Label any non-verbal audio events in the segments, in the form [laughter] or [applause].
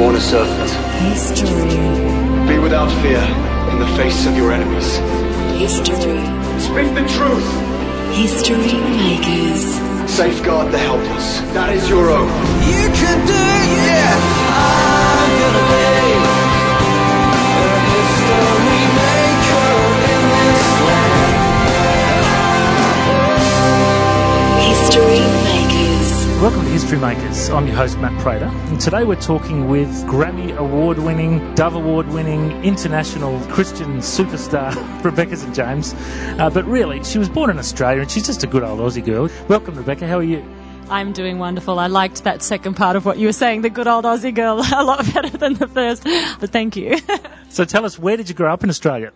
born a servant. History. Be without fear in the face of your enemies. History. Speak the truth. History makers. Safeguard the helpless. That is your oath. You can do it, yeah. Welcome to History Makers. I'm your host, Matt Prater, and today we're talking with Grammy Award winning, Dove Award winning, international Christian superstar [laughs] Rebecca St. James. Uh, but really, she was born in Australia and she's just a good old Aussie girl. Welcome, Rebecca. How are you? I'm doing wonderful. I liked that second part of what you were saying, the good old Aussie girl, [laughs] a lot better than the first. But thank you. [laughs] So tell us, where did you grow up in Australia?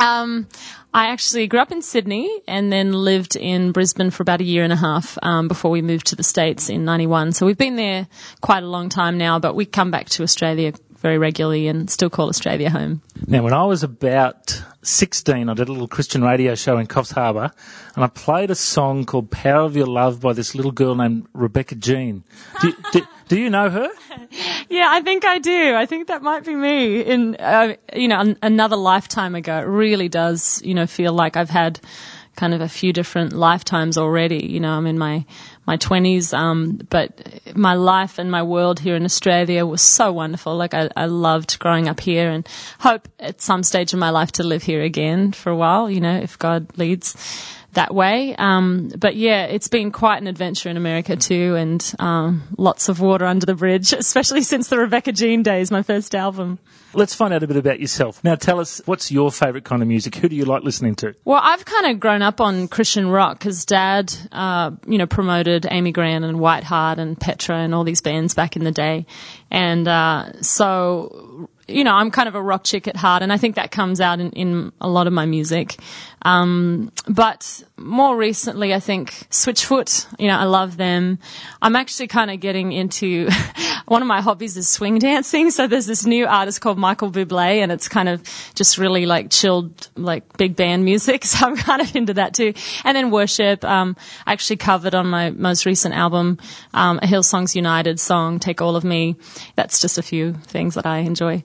um, I actually grew up in Sydney and then lived in Brisbane for about a year and a half um, before we moved to the States in 91. So we've been there quite a long time now, but we come back to Australia very regularly and still call Australia home. Now, when I was about 16, I did a little Christian radio show in Coffs Harbour, and I played a song called Power of Your Love by this little girl named Rebecca Jean. Do, [laughs] do, do you know her? Yeah, I think I do. I think that might be me in, uh, you know, an- another lifetime ago. It really does, you know, feel like I've had kind of a few different lifetimes already. You know, I'm in my, my twenties, um, but my life and my world here in Australia was so wonderful. Like I, I loved growing up here and hope at some stage in my life to live here again for a while, you know, if God leads that way. Um, but yeah, it's been quite an adventure in America too, and um, lots of water under the bridge, [laughs] especially since the Rebecca Jean days, my first album. Let's find out a bit about yourself. Now, tell us, what's your favourite kind of music? Who do you like listening to? Well, I've kind of grown up on Christian rock because Dad, uh, you know, promoted Amy Grant and White Heart and Petra and all these bands back in the day, and uh, so you know, I'm kind of a rock chick at heart, and I think that comes out in, in a lot of my music. Um, but more recently, I think Switchfoot, you know, I love them. I'm actually kind of getting into [laughs] one of my hobbies is swing dancing. So there's this new artist called Michael Bublé, and it's kind of just really like chilled, like big band music. [laughs] So I'm kind of into that too. And then worship. Um, I actually covered on my most recent album um, a Hillsongs United song, "Take All of Me." That's just a few things that I enjoy.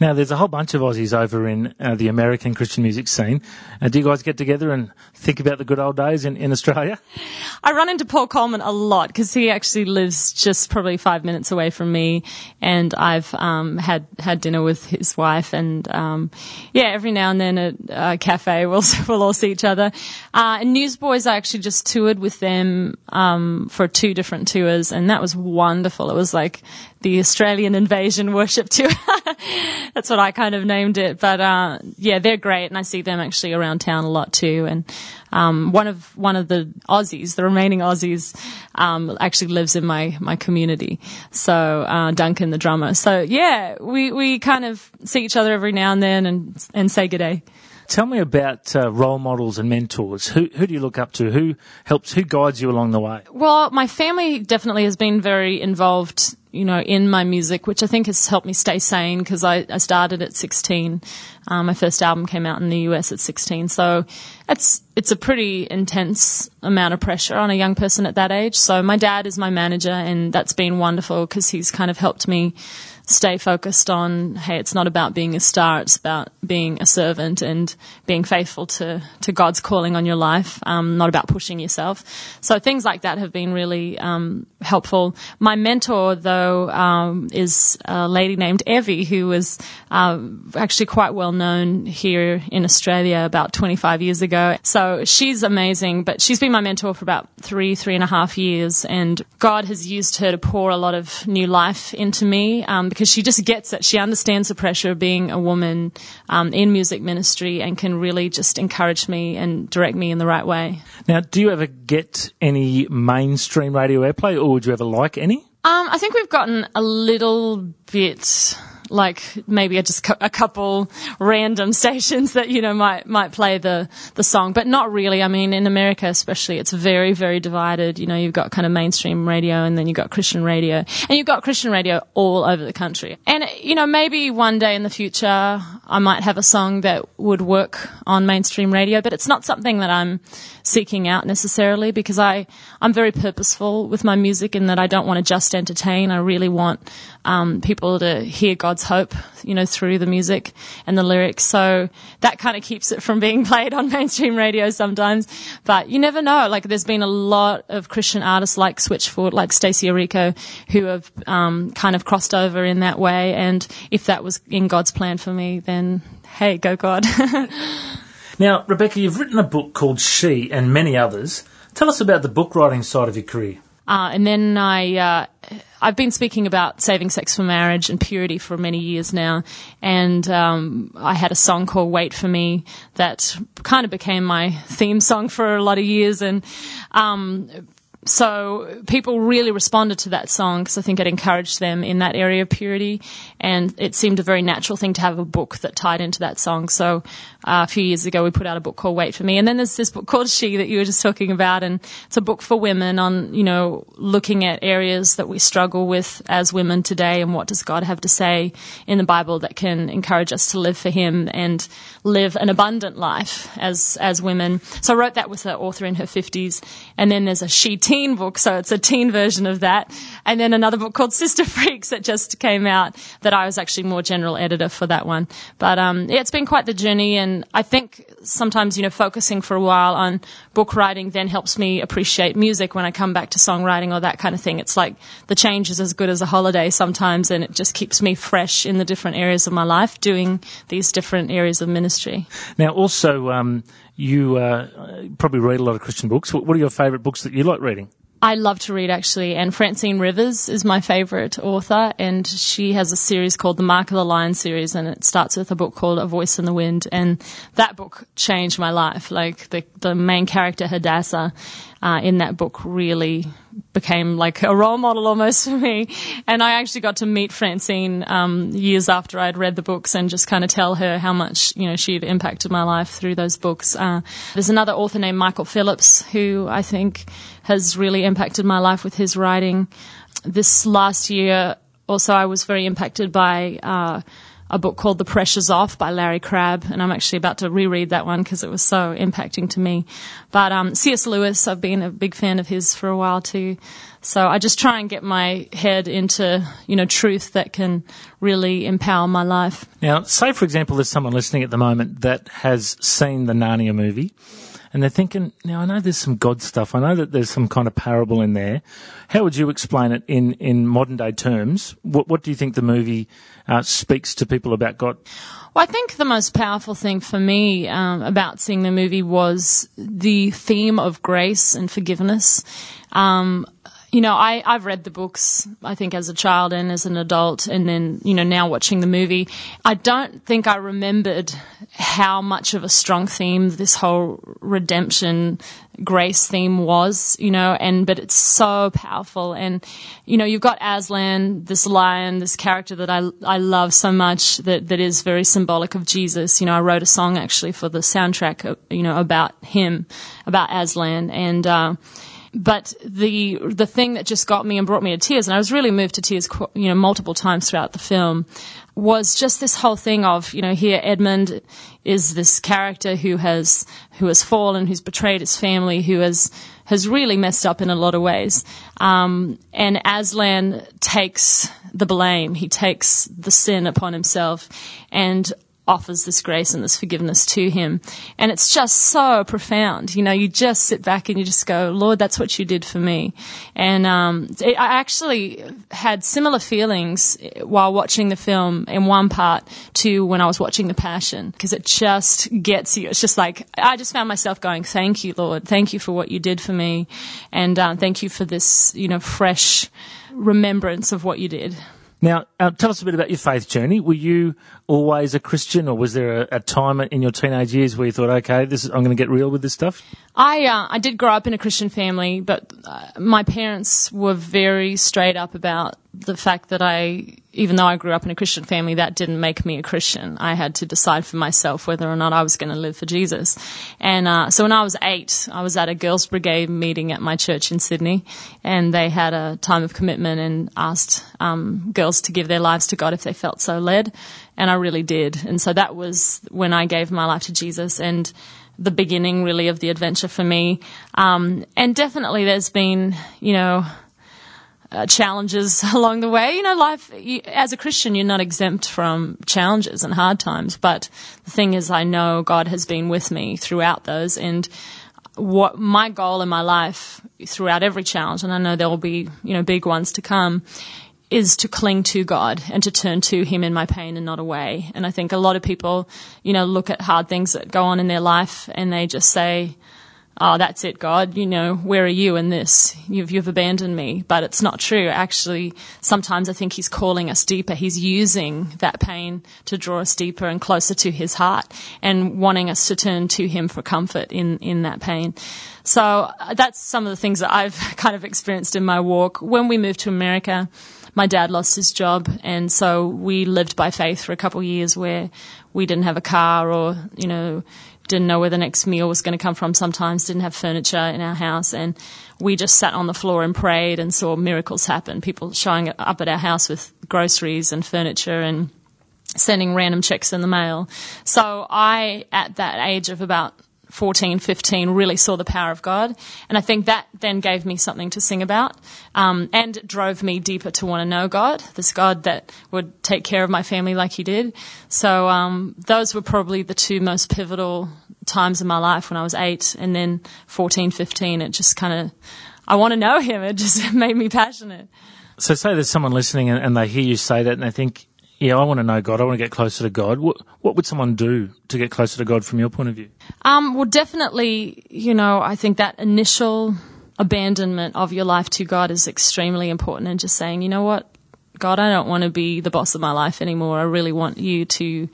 Now, there's a whole bunch of Aussies over in uh, the American Christian music scene. Uh, do you guys get together and think about the good old days in, in Australia? [laughs] I run into Paul Colman a lot because he actually lives just probably five minutes away from me, and I've um, had had dinner with his wife, and um, yeah, every now and then at a cafe [laughs] we'll we'll all see each other. Uh, and Newsboys, I actually just toured with them um, for two different tours, and that was wonderful. It was like the Australian invasion worship tour. [laughs] That's what I kind of named it. But uh, yeah, they're great, and I see them actually around town a lot too. And um, one of one of the Aussies, the remaining Aussies, um, actually lives in my my community. So uh, Duncan, the drummer. So yeah, we we kind of see each other every now and then and and say good day. Tell me about uh, role models and mentors. Who, who do you look up to? Who helps, who guides you along the way? Well, my family definitely has been very involved, you know, in my music, which I think has helped me stay sane because I, I started at 16. Um, my first album came out in the US at 16. So it's, it's a pretty intense amount of pressure on a young person at that age. So my dad is my manager and that's been wonderful because he's kind of helped me stay focused on, hey, it's not about being a star, it's about being a servant and being faithful to, to God's calling on your life, um, not about pushing yourself. So things like that have been really um, helpful. My mentor, though, um, is a lady named Evie, who was uh, actually quite well known here in Australia about 25 years ago. So she's amazing, but she's been my mentor for about three, three and a half years, and God has used her to pour a lot of new life into me um, because she just gets it. She understands the pressure of being a woman um, in music ministry and can really just encourage me and direct me in the right way. Now, do you ever get any mainstream radio airplay or would you ever like any? Um, I think we've gotten a little bit like maybe just a couple random [laughs] stations that you know might might play the the song, but not really. I mean, in America especially, it's very very divided. You know, you've got kind of mainstream radio, and then you've got Christian radio, and you've got Christian radio all over the country. And you know, maybe one day in the future, I might have a song that would work on mainstream radio, but it's not something that I'm seeking out necessarily because I, I'm very purposeful with my music in that I don't want to just entertain. I really want um, people to hear God's hope, you know, through the music and the lyrics. So that kind of keeps it from being [laughs] played on mainstream radio sometimes. But you never know. Like there's been a lot of Christian artists like Switchfoot, like Stacie Orrico, who have um, kind of crossed over in that way. And if that was in God's plan for me, then hey, go God. [laughs] Now, Rebecca, you've written a book called She and many others. Tell us about the book writing side of your career. Uh, and then I, uh, I've been speaking about saving sex for marriage and purity for many years now. And um, I had a song called "Wait for Me" that kind of became my theme song for a lot of years. And um, so people really responded to that song because I think it encouraged them in that area of purity, and it seemed a very natural thing to have a book that tied into that song. So uh, a few years ago, we put out a book called "Wait for Me," and then there's this book called "She" that you were just talking about, and it's a book for women on you know looking at areas that we struggle with as women today, and what does God have to say in the Bible that can encourage us to live for Him and live an abundant life as as women. So I wrote that with an author in her 50s, and then there's a "She" teen book, so it's a teen version of that. And then another book called Sister Freaks that just came out that I was actually more general editor for that one. But um, yeah, it's been quite the journey, and I think sometimes, you know, focusing for a while on book writing then helps me appreciate music when I come back to songwriting or that kind of thing. It's like the change is as good as a holiday sometimes, and it just keeps me fresh in the different areas of my life doing these different areas of ministry. Now, also, um, you uh, probably read a lot of Christian books. What are your favourite books that you like reading? I love to read actually, and Francine Rivers is my favorite author, and she has a series called the Mark of the Lion series, and it starts with a book called A Voice in the Wind, and that book changed my life. Like the the main character Hadassah uh, in that book really became like a role model almost for me, and I actually got to meet Francine um, years after I'd read the books and just kind of tell her how much you know she'd impacted my life through those books. Uh, there's another author named Michael Phillips who I think has really impacted my life with his writing. This last year, also, I was very impacted by uh, a book called The Pressure's Off by Larry Crabb, and I'm actually about to reread that one because it was so impacting to me. But um, C.S. Lewis, I've been a big fan of his for a while too. So I just try and get my head into, you know, truth that can really empower my life. Now, say for example, there's someone listening at the moment that has seen the Narnia movie, and they're thinking, now I know there's some God stuff. I know that there's some kind of parable in there. How would you explain it in, in modern day terms? What, what do you think the movie uh, speaks to people about God? Well, I think the most powerful thing for me um, about seeing the movie was the theme of grace and forgiveness. Um, you know, I, I've read the books, I think, as a child and as an adult, and then, you know, now watching the movie. I don't think I remembered how much of a strong theme this whole redemption grace theme was, you know, and, but it's so powerful. And, you know, you've got Aslan, this lion, this character that I, I love so much that, that is very symbolic of Jesus. You know, I wrote a song actually for the soundtrack, uh, you know, about him, about Aslan. And, uh, but the the thing that just got me and brought me to tears, and I was really moved to tears, you know, multiple times throughout the film, was just this whole thing of you know here Edmund is this character who has who has fallen, who's betrayed his family, who has has really messed up in a lot of ways, um, and Aslan takes the blame. He takes the sin upon himself, and offers this grace and this forgiveness to him. And it's just so profound. You know, you just sit back and you just go, Lord, that's what you did for me. And um, it, I actually had similar feelings while watching the film in one part to when I was watching The Passion, because it just gets you. It's just like, I just found myself going, thank you, Lord. Thank you for what you did for me. And uh, thank you for this, you know, fresh remembrance of what you did. Now, uh, tell us a bit about your faith journey. Were you always a Christian, or was there a, a time in your teenage years where you thought, "Okay, this is, I'm going to get real with this stuff"? I uh, I did grow up in a Christian family, but uh, my parents were very straight up about the fact that I, even though I grew up in a Christian family, that didn't make me a Christian. I had to decide for myself whether or not I was going to live for Jesus. And uh, so when I was eight, I was at a girls' brigade meeting at my church in Sydney, and they had a time of commitment and asked um, girls to give their lives to God if they felt so led, and I really did. And so that was when I gave my life to Jesus and the beginning really of the adventure for me. Um, and definitely there's been, you know, uh, challenges [laughs] along the way. You know, life, you, as a Christian, you're not exempt from challenges and hard times. But the thing is, I know God has been with me throughout those. And what my goal in my life throughout every challenge, and I know there will be, you know, big ones to come, is to cling to God and to turn to Him in my pain and not away. And I think a lot of people, you know, look at hard things that go on in their life and they just say, oh, that's it, God, you know, where are you in this? You've, you've abandoned me. But it's not true. Actually, sometimes I think He's calling us deeper. He's using that pain to draw us deeper and closer to His heart and wanting us to turn to Him for comfort in, in that pain. So uh, that's some of the things that I've [laughs] kind of experienced in my walk. When we moved to America, my dad lost his job, and so we lived by faith for a couple of years where we didn't have a car or, you know, didn't know where the next meal was going to come from sometimes, didn't have furniture in our house, and we just sat on the floor and prayed and saw miracles happen. People showing up at our house with groceries and furniture and sending random checks in the mail. So I, at that age of about 14, 15, really saw the power of God. And I think that then gave me something to sing about um, and drove me deeper to want to know God, this God that would take care of my family like He did. So um, those were probably the two most pivotal times in my life when I was eight and then 14, 15. It just kind of, I want to know Him. It just [laughs] made me passionate. So, say there's someone listening and, and they hear you say that and they think, yeah, I want to know God. I want to get closer to God. What, what would someone do to get closer to God from your point of view? Um, well, definitely, you know, I think that initial abandonment of your life to God is extremely important and just saying, you know what, God, I don't want to be the boss of my life anymore. I really want you to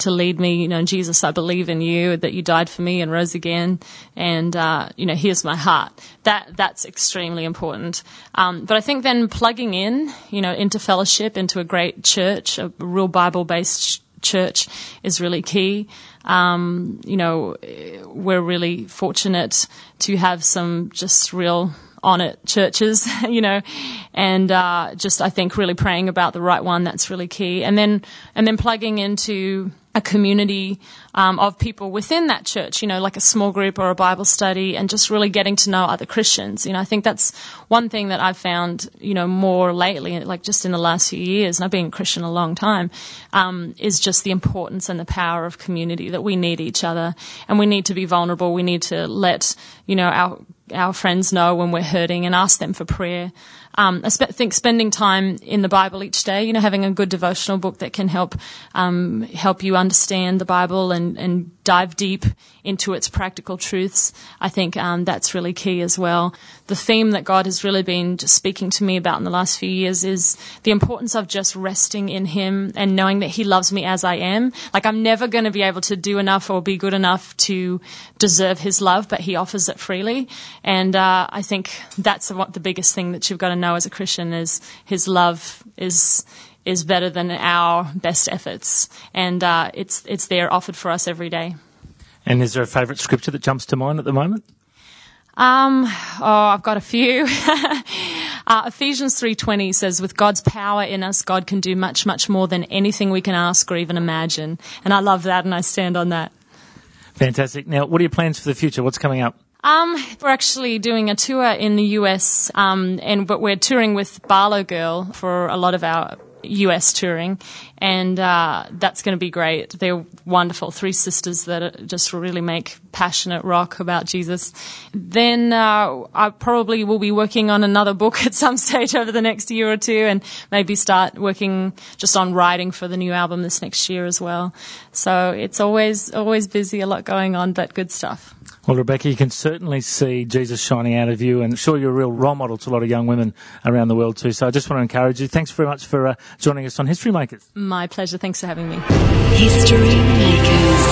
to lead me. You know, Jesus, I believe in you that you died for me and rose again, and uh, you know, here's my heart. That that's extremely important. Um, but I think then plugging in, you know, into fellowship, into a great church, a real Bible based church, is really key. Um, you know, we're really fortunate to have some just real on it churches, [laughs] you know, and uh, just I think really praying about the right one that's really key, and then and then plugging into a community um, of people within that church, you know, like a small group or a Bible study, and just really getting to know other Christians. You know, I think that's one thing that I've found, you know, more lately, like just in the last few years, and I've been a Christian a long time, um, is just the importance and the power of community that we need each other, and we need to be vulnerable. We need to let, you know, our our friends know when we're hurting and ask them for prayer. Um, I think spending time in the Bible each day, you know, having a good devotional book that can help um, help you understand the Bible and, and dive deep into its practical truths. I think um, that's really key as well. The theme that God has really been speaking to me about in the last few years is the importance of just resting in Him and knowing that He loves me as I am. Like I'm never going to be able to do enough or be good enough to deserve His love, but He offers it freely. And uh, I think that's what the biggest thing that you've got to know as a Christian is His love is is better than our best efforts, and uh, it's it's there offered for us every day. And is there a favourite scripture that jumps to mind at the moment? Um, oh, I've got a few. [laughs] uh, Ephesians three twenty says, "With God's power in us, God can do much, much more than anything we can ask or even imagine." And I love that, and I stand on that. Fantastic. Now, what are your plans for the future? What's coming up? Um, we're actually doing a tour in the US, um, and but we're touring with Barlow Girl for a lot of our US touring, and uh, that's going to be great. They're wonderful, three sisters that just really make passionate rock about Jesus. Then uh, I probably will be working on another book [laughs] at some stage over the next year or two, and maybe start working just on writing for the new album this next year as well. So it's always always busy, a lot going on, but good stuff. Well, Rebecca, you can certainly see Jesus shining out of you, and sure you're a real role model to a lot of young women around the world too. So I just want to encourage you. Thanks very much for uh, joining us on History Makers. My pleasure. Thanks for having me. History Makers.